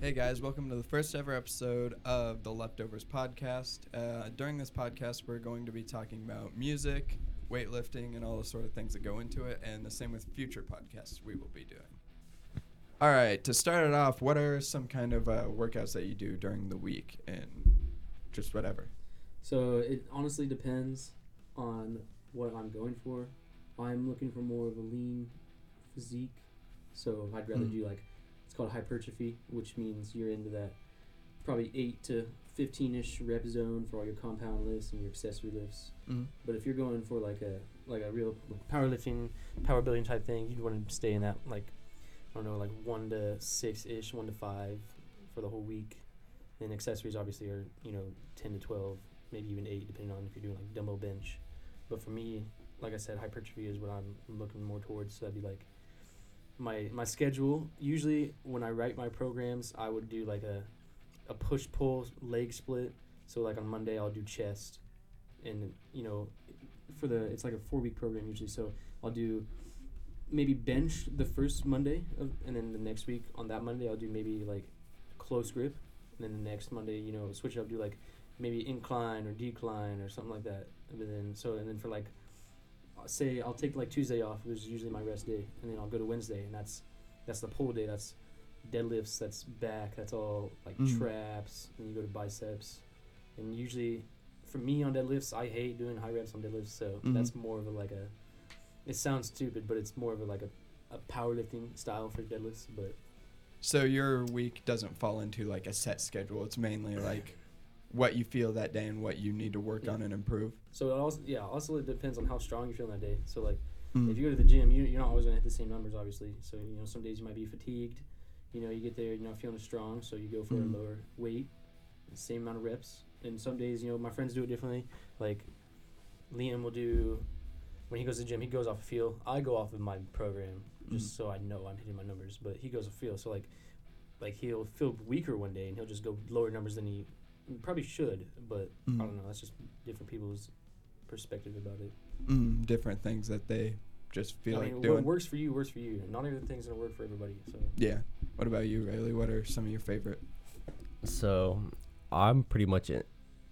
Hey guys, welcome to the first ever episode of the Leftovers podcast. Uh, during this podcast, we're going to be talking about music, weightlifting, and all the sort of things that go into it, and the same with future podcasts we will be doing. All right, to start it off, what are some kind of uh, workouts that you do during the week and just whatever? So it honestly depends on what I'm going for. I'm looking for more of a lean physique, so I'd rather Mm. do like it's called hypertrophy, which means you're into that probably eight to fifteen ish rep zone for all your compound lifts and your accessory lifts. Mm. But if you're going for like a like a real powerlifting, power building type thing, you'd want to stay in that like I don't know like one to six ish, one to five for the whole week. And accessories obviously are you know ten to twelve, maybe even eight, depending on if you're doing like dumbbell bench. But for me, like I said, hypertrophy is what I'm looking more towards. So that'd be like my my schedule. Usually when I write my programs, I would do like a a push pull leg split. So like on Monday I'll do chest, and you know, for the it's like a four week program usually. So I'll do maybe bench the first Monday, of, and then the next week on that Monday I'll do maybe like close grip, and then the next Monday you know switch it up do like maybe incline or decline or something like that. And then so and then for like say I'll take like Tuesday off, which is usually my rest day, and then I'll go to Wednesday, and that's that's the pull day. That's deadlifts. That's back. That's all like Mhm. traps. And you go to biceps, and usually for me on deadlifts, I hate doing high reps on deadlifts. So Mhm. that's more of a like a. It sounds stupid, but it's more of a like a, a powerlifting style for deadlifts. But So your week doesn't fall into like a set schedule. It's mainly like what you feel that day and what you need to work Yeah. on and improve. so it also yeah, also it depends on how strong you're feeling that day. So like. Mm. If you go to the gym, you, you're not always going to hit the same numbers, obviously. So, you know, some days you might be fatigued. You know, you get there, you're not feeling strong, so you go for Mhm. a lower weight, same amount of reps. And some days, you know, my friends do it differently. Like, Liam will do, when he goes to the gym, he goes off a feel. I go off of my program just Mhm. so I know I'm hitting my numbers. But he goes a feel. So, like, like he'll feel weaker one day and he'll just go lower numbers than he probably should. But I Mm. don't know. That's just different people's perspective about it. mm, different things that they just feel I like mean, doing. what works for you works for you. Not everything's gonna work for everybody. So yeah. What about you, Riley? What are some of your favorite? So, I'm pretty much in,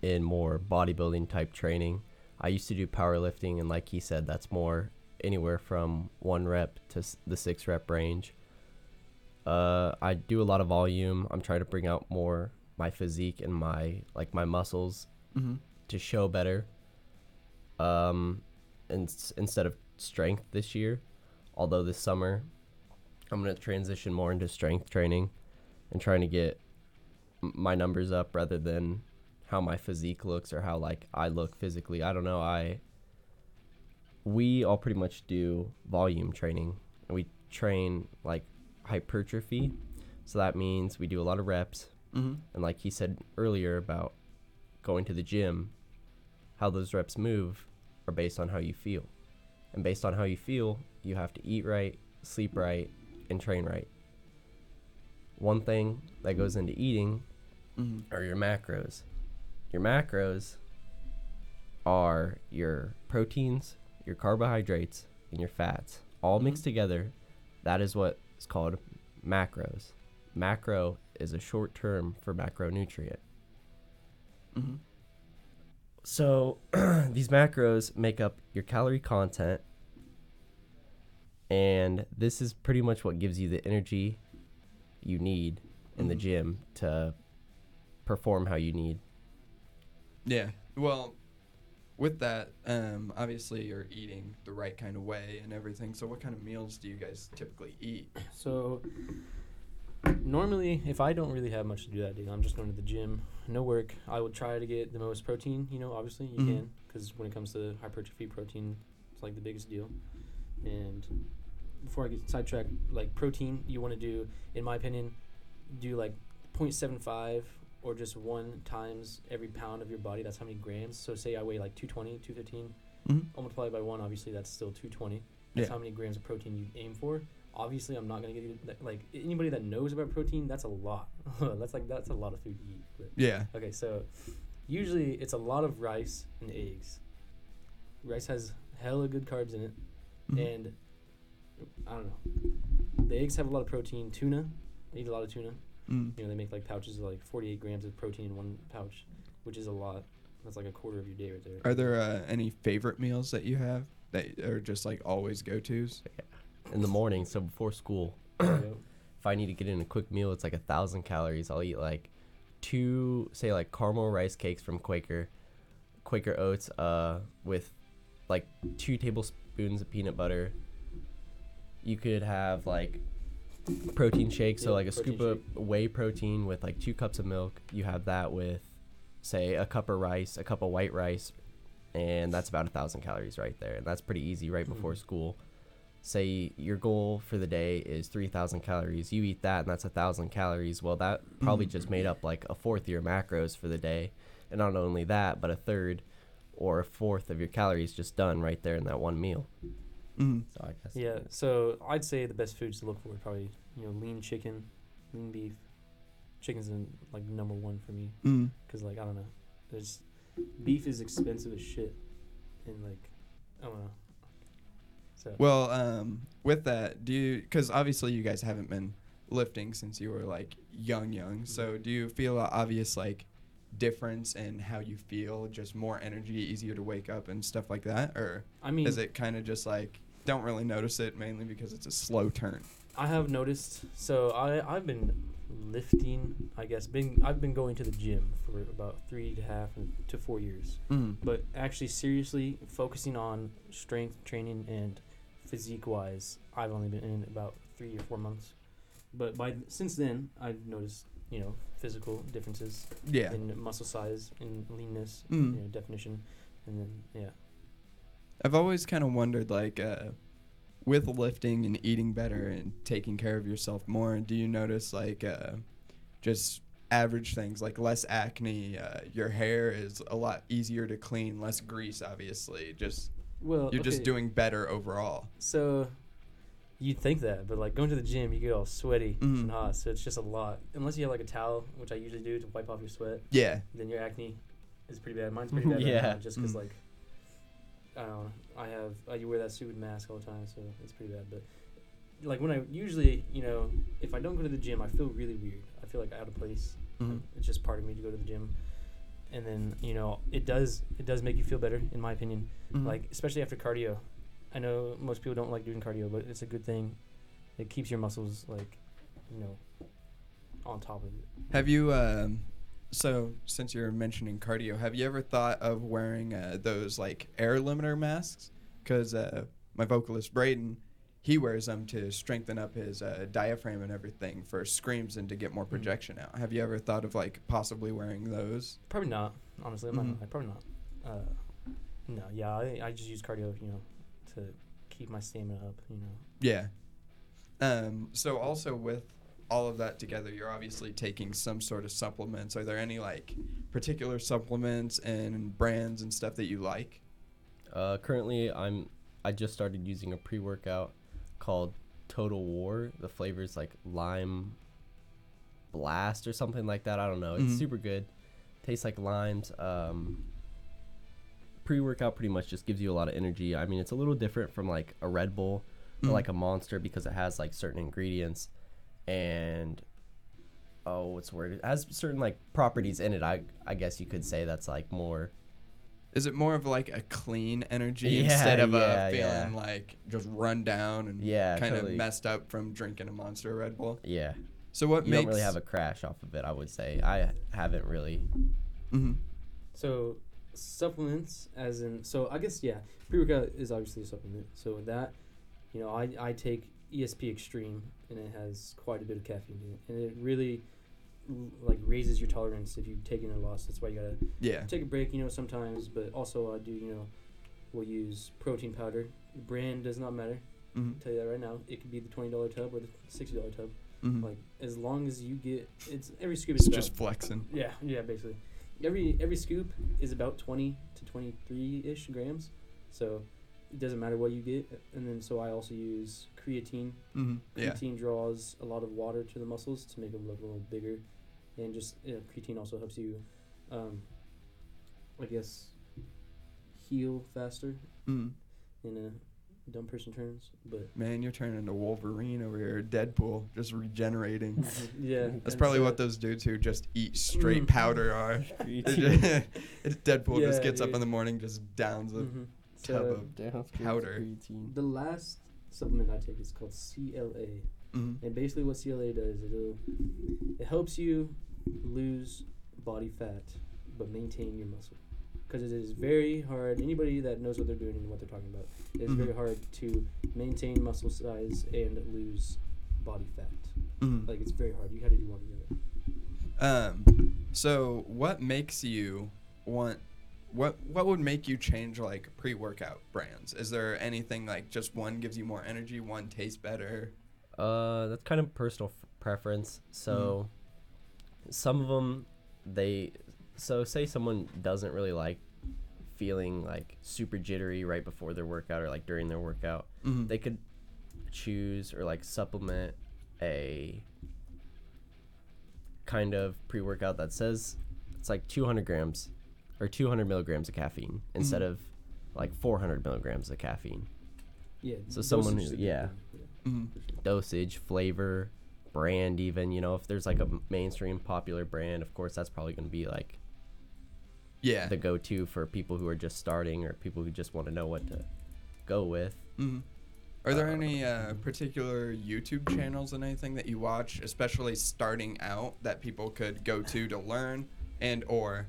in more bodybuilding type training. I used to do powerlifting, and like he said, that's more anywhere from one rep to s- the six rep range. Uh, I do a lot of volume. I'm trying to bring out more my physique and my like my muscles Mm-hmm. to show better. Um, and instead of strength this year, although this summer I'm gonna transition more into strength training and trying to get my numbers up rather than how my physique looks or how like I look physically. I don't know. I we all pretty much do volume training and we train like hypertrophy. So that means we do a lot of reps Mm-hmm. and like he said earlier about going to the gym, how those reps move are based on how you feel. And based on how you feel, you have to eat right, sleep right, and train right. One thing that goes into eating Mm-hmm. are your macros. Your macros are your proteins, your carbohydrates, and your fats all mixed together. That is what is called macros. Macro is a short term for macronutrient. Mm-hmm. So these macros make up your calorie content, and this is pretty much what gives you the energy you need in the Mhm. gym to perform how you need. Yeah. Well, with that, um, obviously you're eating the right kind of way and everything. So, what kind of meals do you guys typically eat? so normally if I don't really have much to do that day, I'm just going to the gym, no work. I would try to get the most protein. You know, obviously you Mhm. can because when it comes to hypertrophy, protein it's like the biggest deal. And before I get sidetracked, like protein, you want to do, in my opinion, do like 0.75 or just one times every pound of your body. That's how many grams. So say I weigh like 220, 215. Mm-hmm. I'll multiply by one. Obviously, that's still 220. That's Yeah. how many grams of protein you aim for. Obviously, I'm not gonna get you like anybody that knows about protein. That's a lot. that's like that's a lot of food to eat. But Yeah. okay, so usually it's a lot of rice and eggs. Rice has hella good carbs in it, Mhm. and I don't know. The eggs have a lot of protein. Tuna, I eat a lot of tuna. Mm. You know, they make like pouches of like 48 grams of protein in one pouch, which is a lot. That's like a quarter of your day right there. Are there uh, any favorite meals that you have that are just like always go tos? In the morning. So before school, There you go. if I need to get in a quick meal, it's like a thousand calories. I'll eat like two, say like caramel rice cakes from Quaker, Quaker oats, uh, with like two tablespoons of peanut butter. You could have like protein shake, so Yeah, like a scoop of whey protein with like two cups of milk. You have that with, say, a cup of rice, a cup of white rice, and that's about a thousand calories right there. And that's pretty easy right before Mhm. school. Say your goal for the day is three thousand calories. You eat that, and that's a thousand calories. Well, that probably Mhm. just made up like a fourth of your macros for the day, and not only that, but a third or a fourth of your calories just done right there in that one meal. Mm. So I guess Yeah, so I'd say the best foods to look for are probably you know lean chicken, lean beef. Chicken's in, like number one for me Mm. because like I don't know, there's beef is expensive as shit, and like I don't know. So Well, um, with that, do you? Because obviously you guys haven't been lifting since you were like young, young. So do you feel a obvious like difference in how you feel? Just more energy, easier to wake up, and stuff like that, or I mean, is it kind of just like don't really notice it mainly because it's a slow turn? I have noticed. So I I've been lifting. I guess been I've been going to the gym for about three and a half to four years. Mm. But actually, seriously focusing on strength training and physique wise, I've only been in about three or four months. But by since then, I've noticed you know physical differences Yeah. in muscle size, in leanness, Mm. you know, definition, and then yeah. I've always kind of wondered, like, uh, with lifting and eating better and taking care of yourself more, do you notice, like, uh, just average things like less acne? Uh, your hair is a lot easier to clean, less grease, obviously. Just Well, you're just doing better overall. So you'd think that, but like going to the gym, you get all sweaty Mhm. and hot, so it's just a lot. Unless you have like a towel, which I usually do to wipe off your sweat, Yeah. then your acne is pretty bad. Mine's pretty bad. Yeah. Right now, just because Mm. like I don't know, I have I wear that stupid mask all the time, so it's pretty bad. But like when I usually, you know, if I don't go to the gym, I feel really weird. I feel like out of place. Mhm. It's just part of me to go to the gym. And then you know it does it does make you feel better in my opinion Mhm. like especially after cardio. I know most people don't like doing cardio, but it's a good thing. It keeps your muscles like, you know, on top of it. Have you, um, so since you're mentioning cardio, have you ever thought of wearing uh, those like air limiter masks? Because uh, my vocalist Braden, he wears them to strengthen up his uh, diaphragm and everything for screams and to get more Mm. projection out. Have you ever thought of like possibly wearing those? Probably not. Honestly, I'm not. Mhm. Probably not. Uh, no, yeah, I, I just use cardio, you know, to keep my stamina up. You know. Yeah. Um, so also with all of that together, you're obviously taking some sort of supplements. Are there any like particular supplements and brands and stuff that you like? Uh, currently, I'm I just started using a pre workout called Total War. The flavor's like lime blast or something like that. I don't know. It's Mhm. super good. Tastes like limes. Um, pre workout pretty much just gives you a lot of energy. I mean, it's a little different from like a Red Bull or Mm. like a Monster because it has like certain ingredients and oh, what's the word? It has certain like properties in it. I I guess you could say that's like more Is it more of like a clean energy Yeah, instead of yeah, a yeah. feeling like just run down and Yeah, kind totally. of messed up from drinking a Monster Red Bull? yeah. So what you makes don't really have a crash off of it. I would say I haven't really. Mhm. So supplements, as in, so I guess yeah, pre workout is obviously a supplement. So with that, you know, I I take ESP Extreme, and it has quite a bit of caffeine in it, and it really l- like raises your tolerance if you take in a loss. That's why you gotta Yeah. take a break, you know, sometimes. But also, I do, you know, we'll use protein powder. Brand does not matter. Mhm. I'll tell you that right now. It could be the twenty dollar tub or the sixty dollar tub. Mhm. Like as long as you get, it's every scoop is just flexing. yeah, yeah, basically. Every every scoop is about twenty to twenty three ish grams, so it doesn't matter what you get. And then so I also use creatine. Mhm. Yeah. Creatine draws a lot of water to the muscles to make them look a little bigger, and just you know, creatine also helps you, um, I guess, heal faster Mhm. in a dumb person terms, but Man, you're turning into Wolverine over here. Deadpool, just regenerating. yeah, That's probably so- what those dudes who just eat straight Mm. powder are. Creatine. it's Deadpool just Yeah, gets up in the morning, just downs a Mhm. tub So of. Powder. creatine. the last supplement I take is called CLA, Mhm. and basically what CLA does is it'll it helps you lose body fat but maintain your muscle because it is very hard. Anybody that knows what they're doing and what they're talking about, it's Mhm. very hard to maintain muscle size and lose body fat. Mhm. Like it's very hard. You got to do one together. Um, so what makes you want? What what would make you change like pre-workout brands? Is there anything like just one gives you more energy, one tastes better? Uh, that's kind of personal f- preference. So, some of them, they, so say someone doesn't really like feeling like super jittery right before their workout or like during their workout. Mm-hmm. They could choose or like supplement a kind of pre workout that says it's like 200 grams or 200 milligrams of caffeine instead Mhm. of like 400 milligrams of caffeine. Yeah. So someone dosage who- is yeah. thing, yeah, hmm dosage, flavor, brand, even. You know, if there's like a mainstream popular brand, of course, that's probably going to be like Yeah. the go to for people who are just starting or people who just want to know what to go with. hmm Are there Uh, any uh, particular YouTube channels and anything that you watch, especially starting out, that people could go to to learn, and or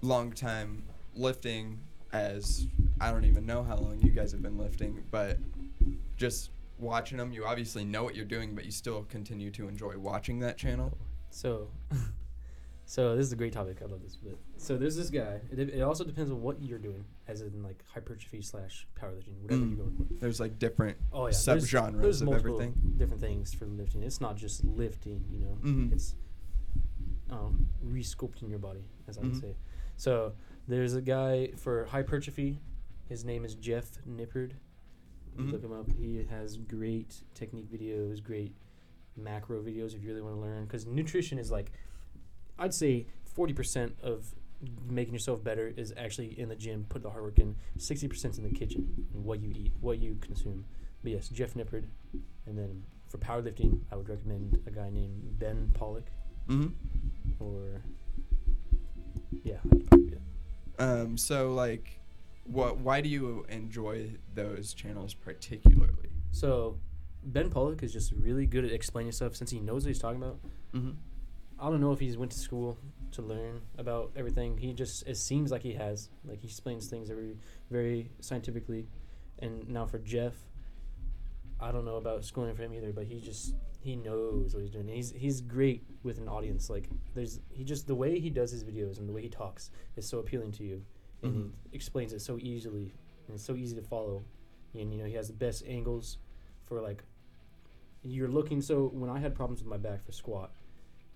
long time lifting? As I don't even know how long you guys have been lifting, but just watching them, you obviously know what you're doing, but you still continue to enjoy watching that channel. So, so this is a great topic. I love this. But so there's this guy. It, it also depends on what you're doing, as in like hypertrophy slash powerlifting, whatever Mm. you're going for. There's like different Oh yeah, subgenres there's of everything. Different things for lifting. It's not just lifting. You know, Mhm. it's um, re-sculpting your body, as I would Mhm. say. So there's a guy for hypertrophy. His name is Jeff Nippard. Mhm. Look him up. He has great technique videos, great macro videos if you really want to learn. Because nutrition is like, I'd say 40% of making yourself better is actually in the gym, put the hard work in. 60% is in the kitchen, and what you eat, what you consume. But yes, Jeff Nippard. And then for powerlifting, I would recommend a guy named Ben Pollack hmm or yeah, that'd probably be it. Um, so like, what? Why do you enjoy those channels particularly? So Ben Pollack is just really good at explaining stuff since he knows what he's talking about. Mm-hmm. I don't know if he's went to school to learn about everything. He just it seems like he has. Like he explains things very very scientifically. And now for Jeff, I don't know about schooling for him either, but he just he knows what he's doing. He's he's great with an audience. Like there's he just the way he does his videos and the way he talks is so appealing to you, and Mhm. he explains it so easily and it's so easy to follow. And you know he has the best angles for like you're looking. So when I had problems with my back for squat,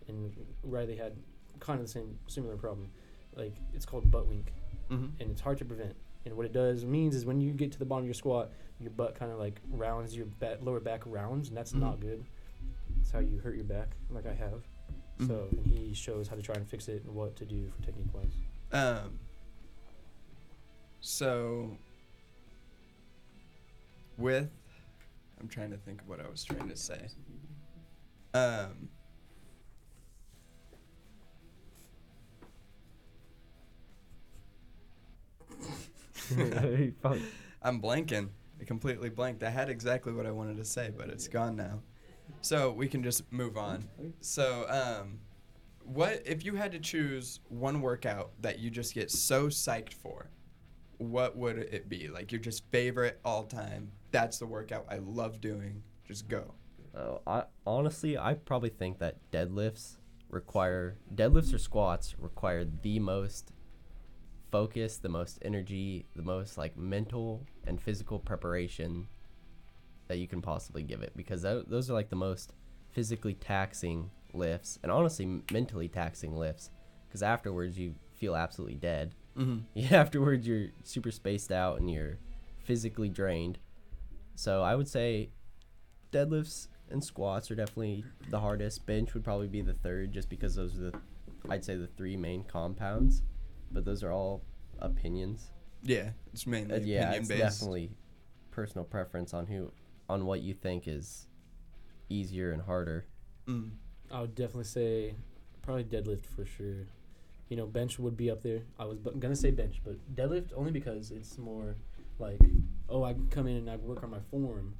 and Riley had kind of the same similar problem, like it's called butt wink Mm-hmm. and it's hard to prevent. And what it does means is when you get to the bottom of your squat, your butt kind of like rounds, your ba- lower back rounds, and that's Mhm. not good. That's how you hurt your back, like I have. So and he shows how to try and fix it and what to do for technique wise. Um. So. With, I'm trying to think of what I was trying to say. Um. I'm blanking. I completely blanked. I had exactly what I wanted to say, but it's gone now. So we can just move on. So, um, what if you had to choose one workout that you just get so psyched for? What would it be? Like your just favorite all time? That's the workout I love doing. Just go. Oh, I honestly, I probably think that deadlifts require deadlifts or squats require the most focus, the most energy, the most like mental and physical preparation that you can possibly give it because tho- those are like the most physically taxing lifts and honestly mentally taxing lifts because afterwards you feel absolutely dead. Mm-hmm. Yeah, afterwards you're super spaced out and you're physically drained. So I would say deadlifts and squats are definitely the hardest. Bench would probably be the third just because those are the I'd say the three main compounds. But those are all opinions. Yeah, it's mainly Uh, yeah, opinion it's based. definitely personal preference on who on what you think is easier and harder. Mm. I would definitely say probably deadlift for sure. You know, bench would be up there. I was bu- gonna say bench, but deadlift only because it's more like, oh, I can come in and I work on my form,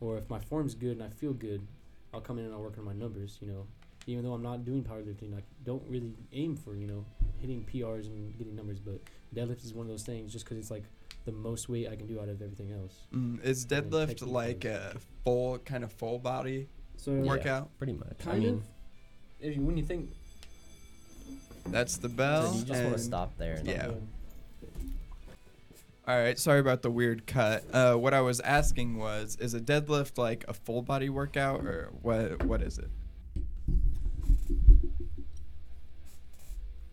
or if my form's good and I feel good, I'll come in and I'll work on my numbers. You know, even though I'm not doing powerlifting, I don't really aim for you know hitting PRs and getting numbers, but deadlift is one of those things just because it's like the most weight I can do out of everything else. Mm. Is deadlift like wise. a full kind of full body So Yeah. workout? Pretty much. kind I mean, of. If you, when you think, That's the bell. you just want to stop there. And Yeah. All right, sorry about the weird cut. Uh, what I was asking was, is a deadlift like a full body workout, or what? What is it?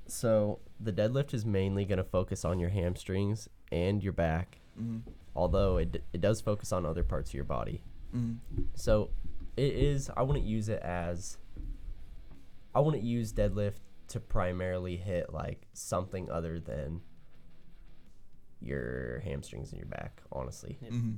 So the deadlift is mainly going to focus on your hamstrings and your back, Mm. although it, d- it does focus on other parts of your body. Mm. So it is, I wouldn't use it as, I wouldn't use deadlift to primarily hit like something other than your hamstrings and your back, honestly. Yeah. hmm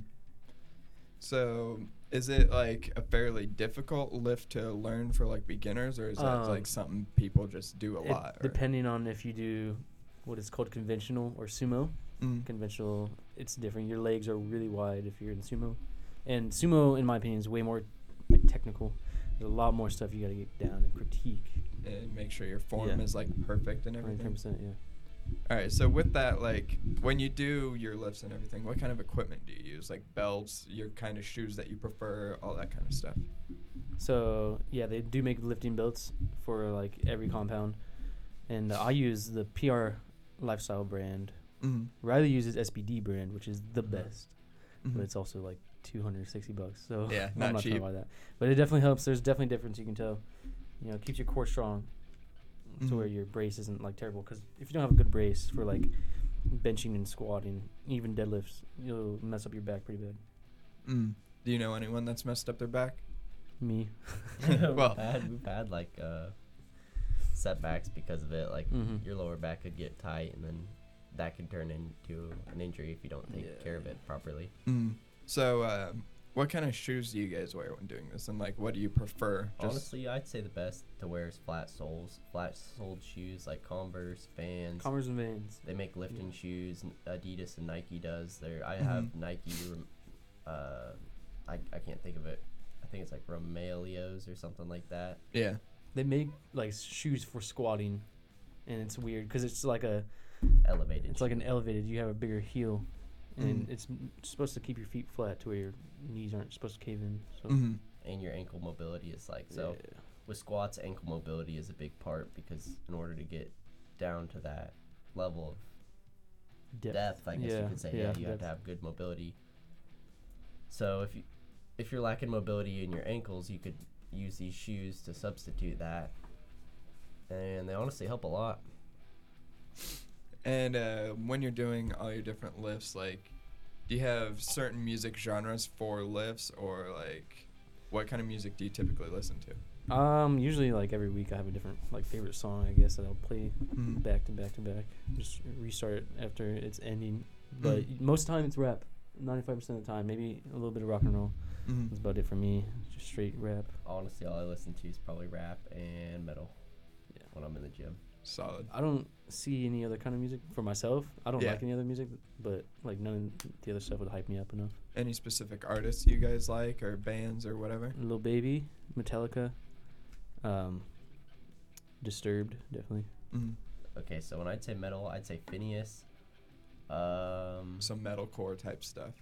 So, is it like a fairly difficult lift to learn for like beginners, or is that Um, like something people just do a It- lot? or- depending on if you do what is called conventional or sumo. Mm. Conventional, it's different. Your legs are really wide if you're in sumo, and sumo, in my opinion, is way more like technical. There's a lot more stuff you got to get down and critique. And make sure your form Yeah. is like perfect and everything. percent, yeah. All right, so with that, like when you do your lifts and everything, what kind of equipment do you use? Like belts, your kind of shoes that you prefer, all that kind of stuff. So yeah, they do make lifting belts for like every compound, and I use the PR lifestyle brand. Mm. Riley uses SBD brand, which is the Mhm. best. but it's also like 260 bucks. So Yeah, I'm not not cheap. buy that. But it definitely helps. There's definitely a difference you can tell. You know, it keeps your core strong to where your brace isn't like terrible. Because if you don't have a good brace for like benching and squatting, even deadlifts, you'll mess up your back pretty bad. Mm. Do you know anyone that's messed up their back? Me. Well- we've, had, we've had like uh, setbacks because of it. Like Mhm. your lower back could get tight, and then that could turn into an injury if you don't take Yeah. care of it properly. Mm. So, uh, what kind of shoes do you guys wear when doing this, and like, what do you prefer? Just Honestly, I'd say the best to wear is flat soles, flat soled shoes like Converse, Vans. Converse and Vans. They make lifting Yeah. shoes. Adidas and Nike does. There, I Mhm. have Nike. Uh, I I can't think of it. I think it's like Romaleos or something like that. yeah. They make like shoes for squatting, and it's weird because it's like a Elevated. it's like an elevated. You have a bigger heel, and Mhm. it's supposed to keep your feet flat to where your knees aren't supposed to cave in. So Mm-hmm. and your ankle mobility is like so. yeah. With squats, ankle mobility is a big part because in order to get down to that level of depth, I guess you could say, yeah, you have to have good mobility. So if you if you're lacking mobility in your ankles, you could use these shoes to substitute that, and they honestly help a lot. And uh, when you're doing all your different lifts, like, do you have certain music genres for lifts, or like, what kind of music do you typically listen to? Um, usually like every week I have a different like favorite song I guess that I'll play Mm. back to back to back. Just restart it after it's ending. But Mm. most of the time it's rap. Ninety five percent of the time, maybe a little bit of rock and roll. Mhm. That's about it for me. Just straight rap. Honestly, all I listen to is probably rap and metal Yeah. when I'm in the gym. Solid. I don't see any other kind of music for myself. I don't Yeah. like any other music, but like none of the other stuff would hype me up enough. Any specific artists you guys like, or bands, or whatever? Lil Baby, Metallica, um, Disturbed, definitely. Mm. Okay, so when I'd say metal, I'd say Phineas. Um, Some metalcore type stuff.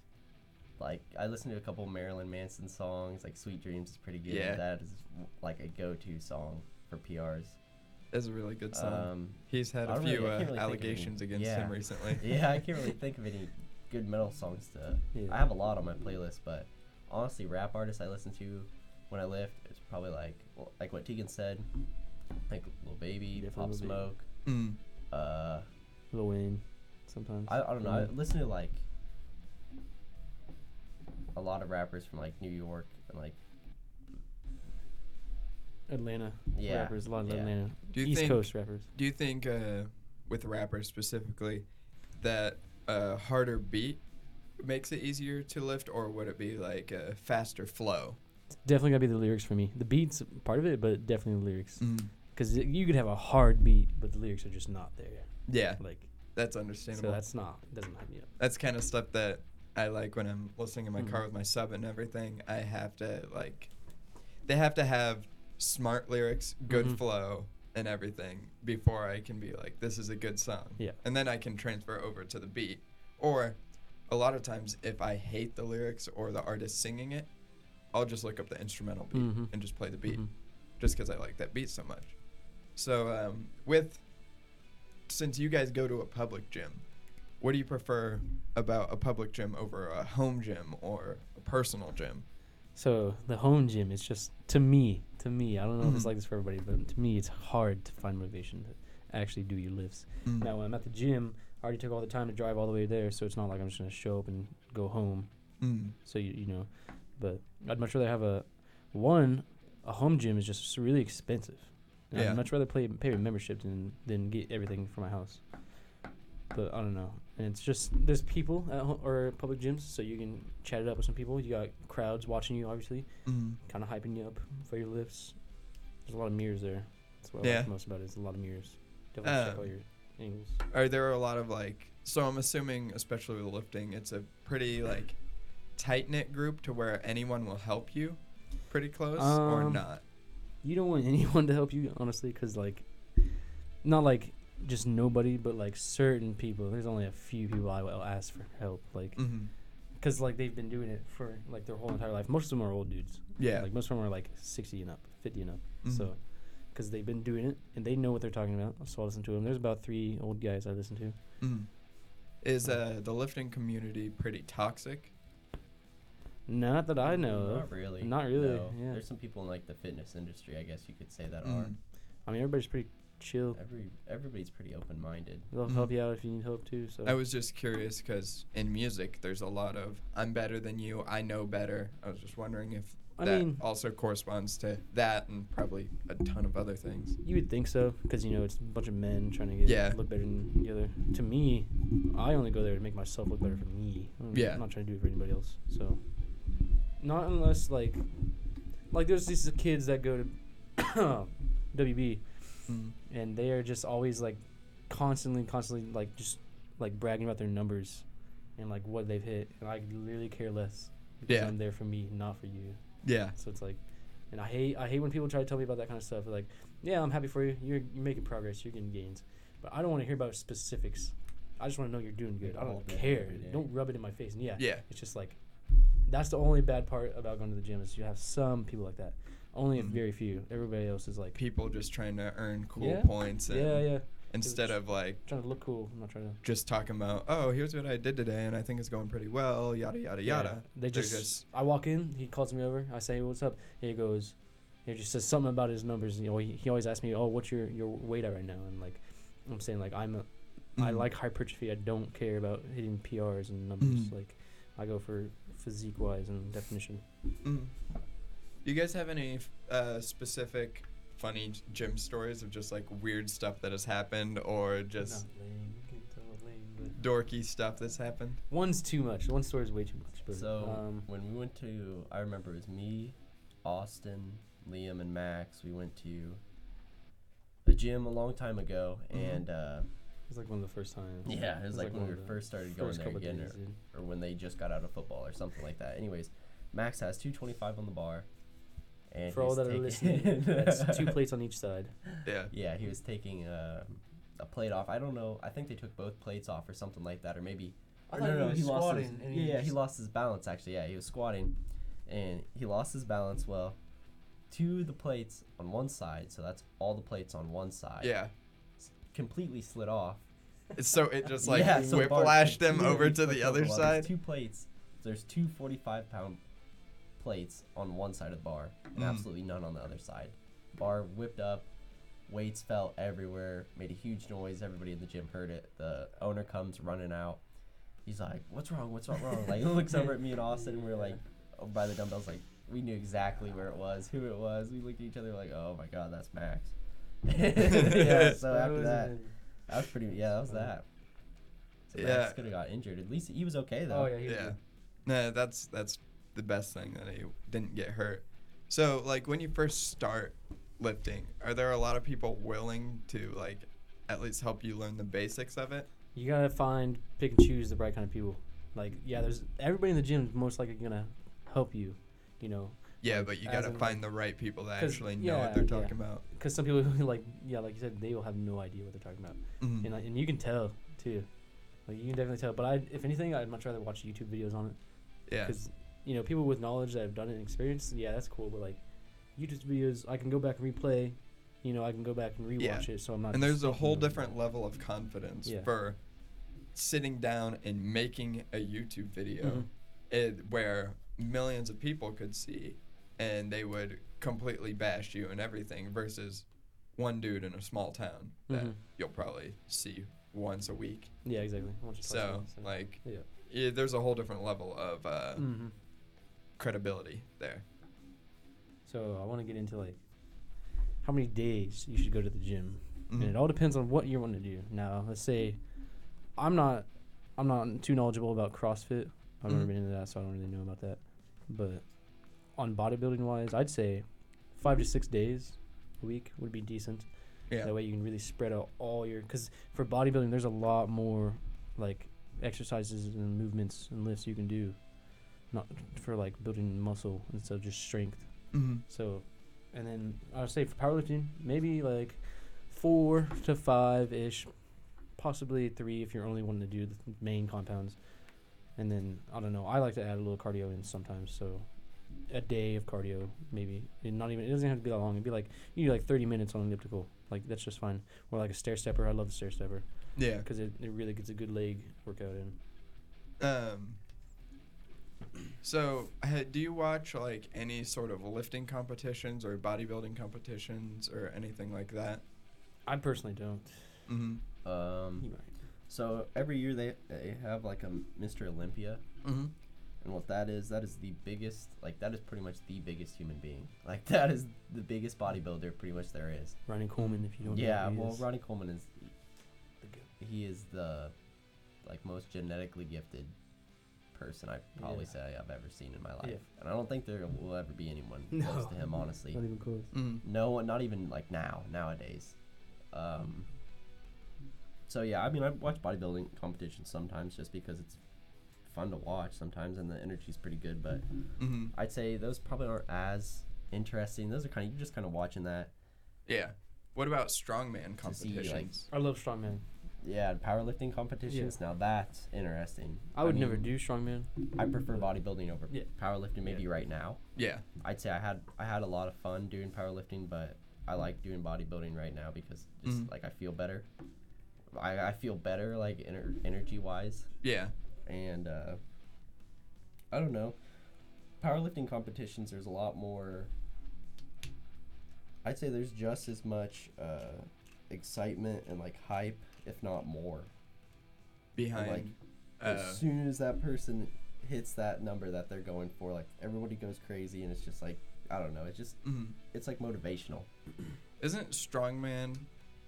like I listen to a couple Marilyn Manson songs. Like Sweet Dreams is pretty good. Yeah. That is like a go-to song for PRs. That's a really good song. Um, He's had a few really- uh, really think of any- allegations against yeah. him recently. yeah, I can't really think of any good metal songs to. Yeah. I have a lot on my playlist, but honestly, rap artists I listen to when I lift is probably like well, like what Tiegan said, like Lil Baby, Definitely Pop Lil Baby. Smoke. Mm. Uh, Lil Wayne, sometimes. I, I don't know. I listen to like a lot of rappers from like New York and like Atlanta yeah, rappers, a lot of yeah. Atlanta Do you East think- Coast rappers. Do you think, uh, with rappers specifically, that a harder beat makes it easier to lift, or would it be like a faster flow? It's definitely gotta be the lyrics for me. The beats part of it, but definitely the lyrics. Mm. Because you could have a hard beat, but the lyrics are just not there. Yeah, Like, that's understandable. so understandable. that's not doesn't hype me up. that's kind of stuff that I like when I'm listening in my car Mhm. with my sub and everything. I have to like, they have to have smart lyrics, good Mhm. flow, and everything before I can be like, this is a good song. Yeah. And then I can transfer over to the beat. Or a lot of times, if I hate the lyrics or the artist singing it, I'll just look up the instrumental beat Mhm. and just play the beat Mhm. just because I like that beat so much. So um, with since you guys go to a public gym, what do you prefer about a public gym over a home gym or a personal gym? So the home gym is just to me, to me. I don't know if it's Mhm. like this for everybody, but to me, it's hard to find motivation to actually do your lifts. Mm. Now, when I'm at the gym, I already took all the time to drive all the way there, so it's not like I'm just gonna show up and go home. Mm. So you you know, but I'd much rather have a one. A home gym is just really expensive. Yeah. I'd much rather play pay a membership than than get everything from my house. But I don't know, and it's just there's people at ho- or public gyms, so you can chat it up with some people. You got crowds watching you, obviously, Mm. kind of hyping you up for your lifts. There's a lot of mirrors there. That's what I Yeah. like most about it. Is a lot of mirrors. Definitely check Um, all your angles. Are there a lot of like? So I'm assuming, especially with lifting, it's a pretty like tight knit group to where anyone will help you, pretty close or Um, not. You don't want anyone to help you, honestly, because like, not like just nobody, but like certain people. There's only a few people I will ask for help, like, Mm-hmm. because like they've been doing it for like their whole entire life. Most of them are old dudes. Yeah. Like most of them are like 60 and up, 50 and up. Mhm. So, because they've been doing it and they know what they're talking about. So I listen to them. There's about three old guys I listen to. Mm. Is uh, the lifting community pretty toxic? Not that I know of. Not really. Not really, no. yeah. There's some people in like the fitness industry, I guess you could say that are. Mm. I mean, everybody's pretty chill. Every everybody's pretty open minded. They'll help mm-hmm. you out if you need help too. So I was just curious because in music, there's a lot of I'm better than you, I know better. I was just wondering if I that mean- also corresponds to that and probably a ton of other things. You would think so, because you know it's a bunch of men trying to get Yeah. look better than the other. To me, I only go there to make myself look better for me. I'm Yeah. not trying to do it for anybody else. So, not unless like, like there's these kids that go to WB Mm. and they are just always like, constantly, constantly like just like bragging about their numbers, and like what they've hit, and I literally care less. Because Yeah. I'm there for me, not for you. Yeah. So it's like, and I hate I hate when people try to tell me about that kind of stuff. Like, yeah, I'm happy for you. You're you're making progress. You're getting gains, but I don't want to hear about specifics. I just want to know you're doing good. I don't care. Don't rub it in my face. And yeah, Yeah. it's just like that's the only bad part about going to the gym is you have some people like that. Only a Mhm. very few. Everybody else is like, People just trying to earn cool Yeah. points and yeah, yeah, instead of like trying to look cool. I'm not trying to. just talking about, oh, here's what I did today and I think it's going pretty well, yada, yada, Yeah, yada. They They're just, I walk in, he calls me over. I say, "What's up?" He goes, he just says something about his numbers. You know, he, he always asks me, "Oh, what's your your weight at right now?" And like, I'm saying like I'm a, I Mhm. like hypertrophy. I don't care about hitting PRs and numbers. Mhm. Like, I go for physique wise and definition. Mm. Do you guys have any uh, specific funny gym stories of just like weird stuff that has happened or just lame, you can tell I'm lame, but dorky stuff that's happened? one's too much. One story is way too much. But, So um, when we went to, I remember it was me, Austin, Liam, and Max. We went to the gym a long time ago, Mhm. and uh, it was like one of the first times. yeah, it was like, when we of the first started going there again, days, or, or when they just got out of football or something like that. Anyways, Max has 225 on the bar, and For all he's that are listening, that's two plates on each side. Yeah. Yeah, he was taking uh, a plate off. I don't know. I think they took both plates off or something like that, or maybe. I thought no, he no, was he lost his, squatting and yeah, he yeah, he lost his balance actually. Yeah, he was squatting, and he lost his balance. Well, to the plates on one side, so that's all the plates on one side. Yeah. completely slid off. So it just like yeah, so whiplashed them over to the other while side. There's two plates. There's two 45 pound plates on one side of the bar, and Mm. absolutely none on the other side. Bar whipped up, weights fell everywhere, made a huge noise. Everybody in the gym heard it. The owner comes running out. He's like, "What's wrong? What's wrong?" wrong?" Like looks over at me and Austin, and we're like, oh, by the dumbbells, like we knew exactly where it was, who it was. We looked at each other like, "Oh my god, that's Max." yeah. So after that, that was pretty. Yeah, that was that. So Yeah. Max could have got injured. At least he was okay though. Oh yeah, he was Yeah. good. Nah, that's that's the best thing that he didn't get hurt. So like when you first start lifting, are there a lot of people willing to like at least help you learn the basics of it? You gotta find, pick and choose the right kind of people. Like, yeah, there's everybody in the gym is most likely gonna help you. You know, Yeah, Like, but you gotta in, find the right people that actually know what they're yeah. talking about. because some people like, yeah, like you said, they will have no idea what they're talking about, Mhm. and like, and you can tell too. Like you can definitely tell. But I, if anything, I'd much rather watch YouTube videos on it. yeah. because you know people with knowledge that have done it and experienced yeah that's cool but like youtube videos i can go back and replay you know i can go back and rewatch it so i'm not And there's a whole different level of confidence Yeah. for sitting down and making a YouTube video Mhm. it, where millions of people could see and they would completely bash you and everything versus one dude in a small town that Mhm. you'll probably see once a week. yeah exactly Once or So, like, yeah yeah, there's a whole different level of uh, hmm credibility there. so i want to get into like how many days you should go to the gym and Mhm. it all depends on what you want to do now let's say i'm not i'm not too knowledgeable about crossfit i've never Mhm. been into that so i don't really know about that but on bodybuilding wise i'd say five to six days a week would be decent Yeah. That way you can really spread out all your because for bodybuilding there's a lot more like exercises and movements and lifts you can do, not for like building muscle instead of just strength. Mhm. So, and then I would say for powerlifting maybe like four to five ish, possibly three if you're only wanting to do the main compounds, and then I don't know I like to add a little cardio in sometimes so. A day of cardio, maybe. And not even. It doesn't have to be that long. It'd be like you do like thirty minutes on elliptical. Like that's just fine. Or like a stair stepper. I love the stair stepper Yeah. because it, it really gets a good leg workout in. Um. So, do you watch like any sort of lifting competitions or bodybuilding competitions or anything like that? I personally don't. Mm-hmm. Um, You might. so every year they they have like a Mr. Olympia, Mm-hmm. and what that is, that is the biggest, like that is pretty much the biggest human being. Like that is the biggest bodybuilder pretty much there is. Ronnie Coleman, if you don't yeah, know. who well, is. Ronnie Coleman is The goat. he is the like most genetically gifted person I probably Yeah. say I've ever seen in my life, Yeah. and I don't think there will ever be anyone No. close to him. Honestly, Not even close. Mm-hmm. no one, not even like now nowadays. Um. So yeah, I mean, I watch bodybuilding competitions sometimes just because it's fun to watch sometimes, and the energy's pretty good. But Mm-hmm. I'd say those probably aren't as interesting. Those are kind of you're just kind of watching that. Yeah. What about strongman To see, like- competitions? I love strongman. Yeah, and powerlifting competitions. Now that's interesting. I would never mean, do strongman. I prefer bodybuilding over Yeah. powerlifting. Maybe right now. yeah. I'd say I had I had a lot of fun doing powerlifting, but I like doing bodybuilding right now because just Mhm. like I feel better. I, I feel better like ener- energy wise, Yeah. and uh, I don't know. Powerlifting competitions, there's a lot more. I'd say there's just as much uh, excitement and like hype, if not more. Behind. like, uh, as soon as that person hits that number that they're going for, like everybody goes crazy, and it's just like I don't know. It's just mhm. it's like motivational. Isn't strongman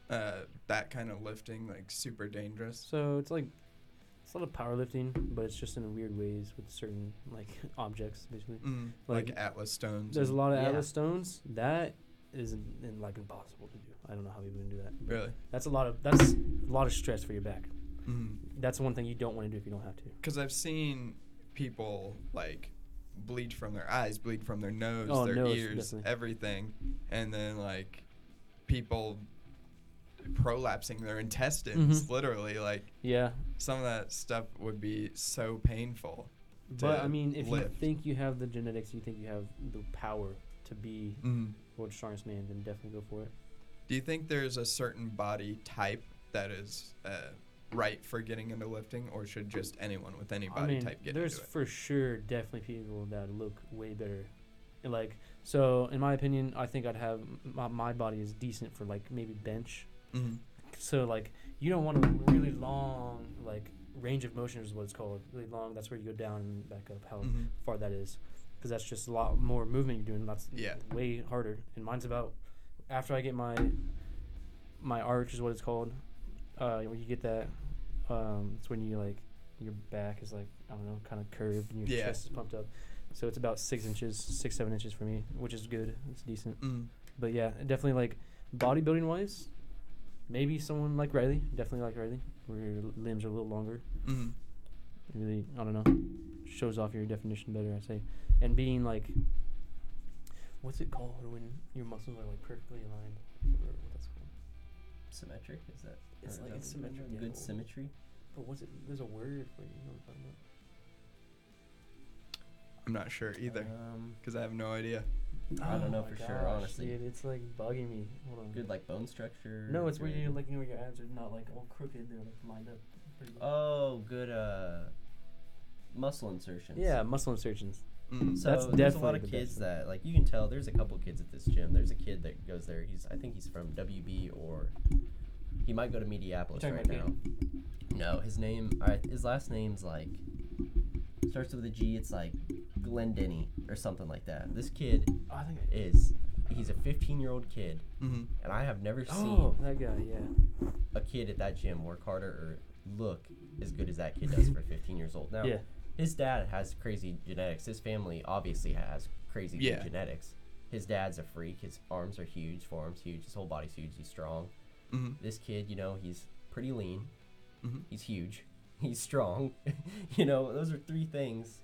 uh, that kind of lifting like super dangerous? So it's like it's a lot of powerlifting, but it's just in weird ways with certain like objects, basically. Mm. Like, Like, Atlas stones. There's a lot of Yeah. Atlas stones. That is in, in, like impossible to do. I don't know how people can do that. Really? That's a lot of that's a lot of stress for your back. Mm. That's one thing you don't want to do if you don't have to. Because I've seen people like bleed from their eyes, bleed from their nose, Oh, their nose, ears, definitely. everything, and then like people prolapsing their intestines, Mhm. literally. Like Yeah, some of that stuff would be so painful. but I mean, if lift. you think you have the genetics, you think you have the power to be Mm. World's strongest man, then definitely go for it. Do you think there's a certain body type that is uh, right for getting into lifting, or should just anyone with any body I mean, type get there's into it? There's for sure definitely people that look way better. Like so, in my opinion, I think I'd have my, my body is decent for like maybe bench. Mm-hmm. So like you don't want a really long like range of motion is what it's called. Really long. That's where you go down and back up. How Mhm. far that is, because that's just a lot more movement you're doing. That's Yeah. way harder. And mine's about after I get my my arch is what it's called. Uh, when you get that, Um, it's when you like your back is like I don't know, kind of curved and your Yeah. chest is pumped up. So it's about six inches, six seven inches for me, which is good. It's decent. Mm. But yeah, definitely like bodybuilding wise, maybe someone like Riley, definitely like Riley, where your limbs are a little longer. Mm. Really, I don't know, shows off your definition better. I say, and being like, what's it called when your muscles are like perfectly aligned? I can't remember what that's called. Symmetric is that? It's like is it's symmetric, Good well- symmetry. But what's it? There's a word for it. You know what I'm talking about? I'm not sure either Um, because I have no idea. I don't know Oh for my sure, honestly. Dude, it's like bugging me. Hold on. good like bone structure. No, it's where good- you like you know your abs are not like all crooked. They're like lined up. Pretty good. Oh, good. Uh, muscle insertions. yeah, muscle insertions. Mm. So That's there's a lot of the kids that like you can tell. There's a couple kids at this gym. There's a kid that goes there. He's I think he's from WB or he might go to Mediapolis right about now. No, his name. Alright, his last name's like starts with a G. It's like Glendenny or something like that. This kid Oh, I think. I, is he's a 15 year old kid, Mm-hmm. and I have never seen oh, that guy. Yeah. a kid at that gym work harder or look as good as that kid does for 15 years old. Now, Yeah. His dad has crazy genetics. His family obviously has crazy Yeah. genetics. His dad's a freak. His arms are huge, forearms huge. His whole body's huge. He's strong. Mm-hmm. This kid, you know, he's pretty lean. Mm-hmm. He's huge. He's strong. you know, those are three things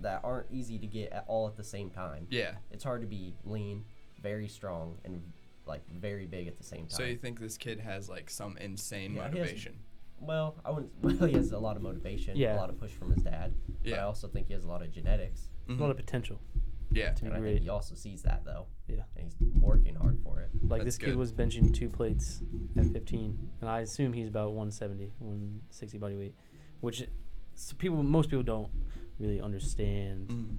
that aren't easy to get at all at the same time. Yeah. It's hard to be lean, very strong, and like very big at the same time. So you think this kid has like some insane Yeah, motivation? Well, I wouldn't. Well, he has a lot of motivation, Yeah. a lot of push from his dad. But I Yeah. also think he has a lot of genetics, A Mhm. lot of potential. yeah. To be and I great. think he also sees that though. Yeah. And he's working hard for it. Like That's this kid good. was benching two plates at 15, and I assume he's about 170, 160 body weight, which s people, most people don't really understand Mm-hmm.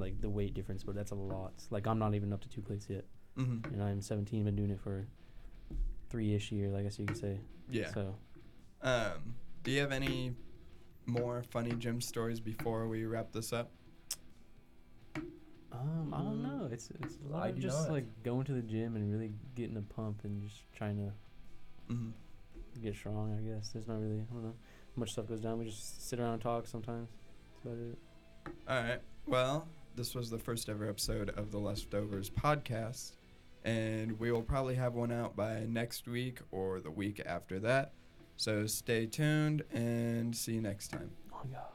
like the weight difference, but that's a lot. Like I'm not even up to two plates yet, Mm-hmm. and I'm 17, been doing it for three-ish years, I guess you could say. Yeah. So Um, do you have any more funny gym stories before we wrap this up? um, I don't know. It's it's a lot I of just not. like going to the gym and really getting a pump and just trying to Mm-hmm. get strong. I guess there's not really I don't know much stuff goes down. We just sit around and talk sometimes. That's about it. All right. Well, this was the first ever episode of the Leftovers podcast, and we will probably have one out by next week or the week after that. So stay tuned and see you next time. Oh god.